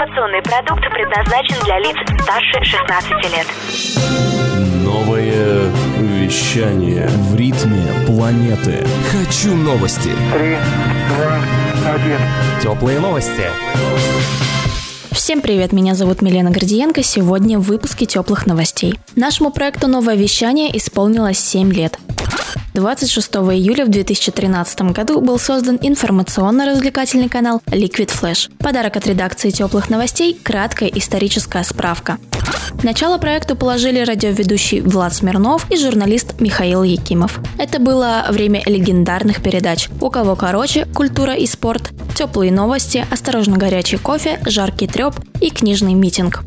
Информационный продукт предназначен для лиц старше 16 лет. Новое вещание. В ритме планеты. Хочу новости. Три, два, один. Теплые новости. Всем привет, меня зовут Милена Гордиенко. Сегодня в выпуске теплых новостей. Нашему проекту «Новое вещание» исполнилось 7 лет. 26 июля в 2013 году был создан информационно-развлекательный канал Liquid Flash. Подарок от редакции теплых новостей – краткая историческая справка. Начало проекту положили радиоведущий Влад Смирнов и журналист Михаил Якимов. Это было время легендарных передач «У кого короче», «Культура и спорт», «Теплые новости», «Осторожно горячий кофе», «Жаркий треп» и «Книжный митинг».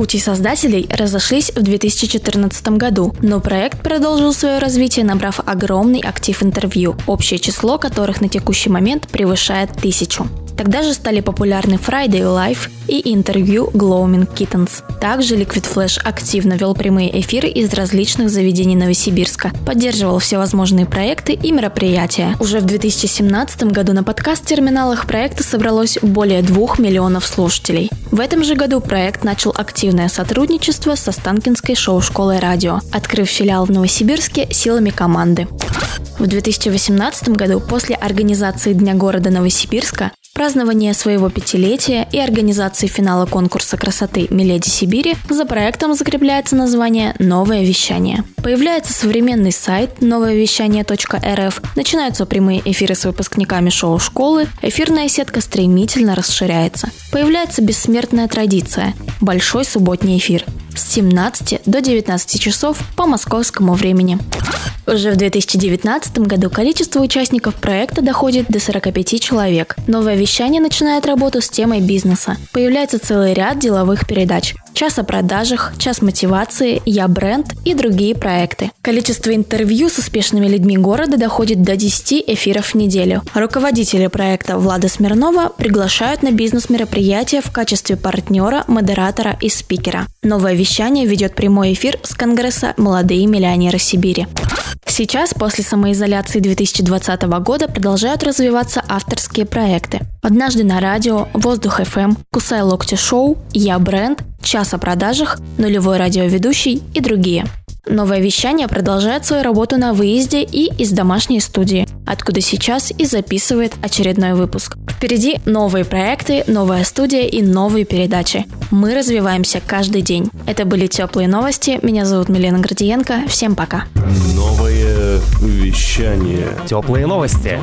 Пути создателей разошлись в 2014 году, но проект продолжил свое развитие, набрав огромный актив интервью, общее число которых на текущий момент превышает тысячу. Тогда же стали популярны Friday Live и интервью Glowing Kittens. Также Liquid Flash активно вел прямые эфиры из различных заведений Новосибирска, поддерживал всевозможные проекты и мероприятия. Уже в 2017 году на подкаст-терминалах проекта собралось более двух миллионов слушателей. В этом же году проект начал активное сотрудничество со Станкинской шоу-школой радио, открыв филиал в Новосибирске силами команды. В 2018 году после организации Дня города Новосибирска празднования своего пятилетия и организации финала конкурса красоты «Миледи Сибири» за проектом закрепляется название «Новое вещание». Появляется современный сайт новоевещание.рф, начинаются прямые эфиры с выпускниками шоу-школы, эфирная сетка стремительно расширяется. Появляется бессмертная традиция – большой субботний эфир с 17 до 19 часов по московскому времени. Уже в 2019 году количество участников проекта доходит до 45 человек. Новое вещание начинает работу с темой бизнеса. Появляется целый ряд деловых передач час о продажах, час мотивации, я бренд и другие проекты. Количество интервью с успешными людьми города доходит до 10 эфиров в неделю. Руководители проекта Влада Смирнова приглашают на бизнес-мероприятия в качестве партнера, модератора и спикера. Новое вещание ведет прямой эфир с Конгресса «Молодые миллионеры Сибири». Сейчас, после самоизоляции 2020 года, продолжают развиваться авторские проекты. «Однажды на радио», «Воздух FM», «Кусай локти шоу», «Я бренд», «Час о продажах», «Нулевой радиоведущий» и другие. Новое вещание продолжает свою работу на выезде и из домашней студии, откуда сейчас и записывает очередной выпуск. Впереди новые проекты, новая студия и новые передачи. Мы развиваемся каждый день. Это были теплые новости. Меня зовут Милена Гордиенко. Всем пока. Новое вещание. Теплые новости.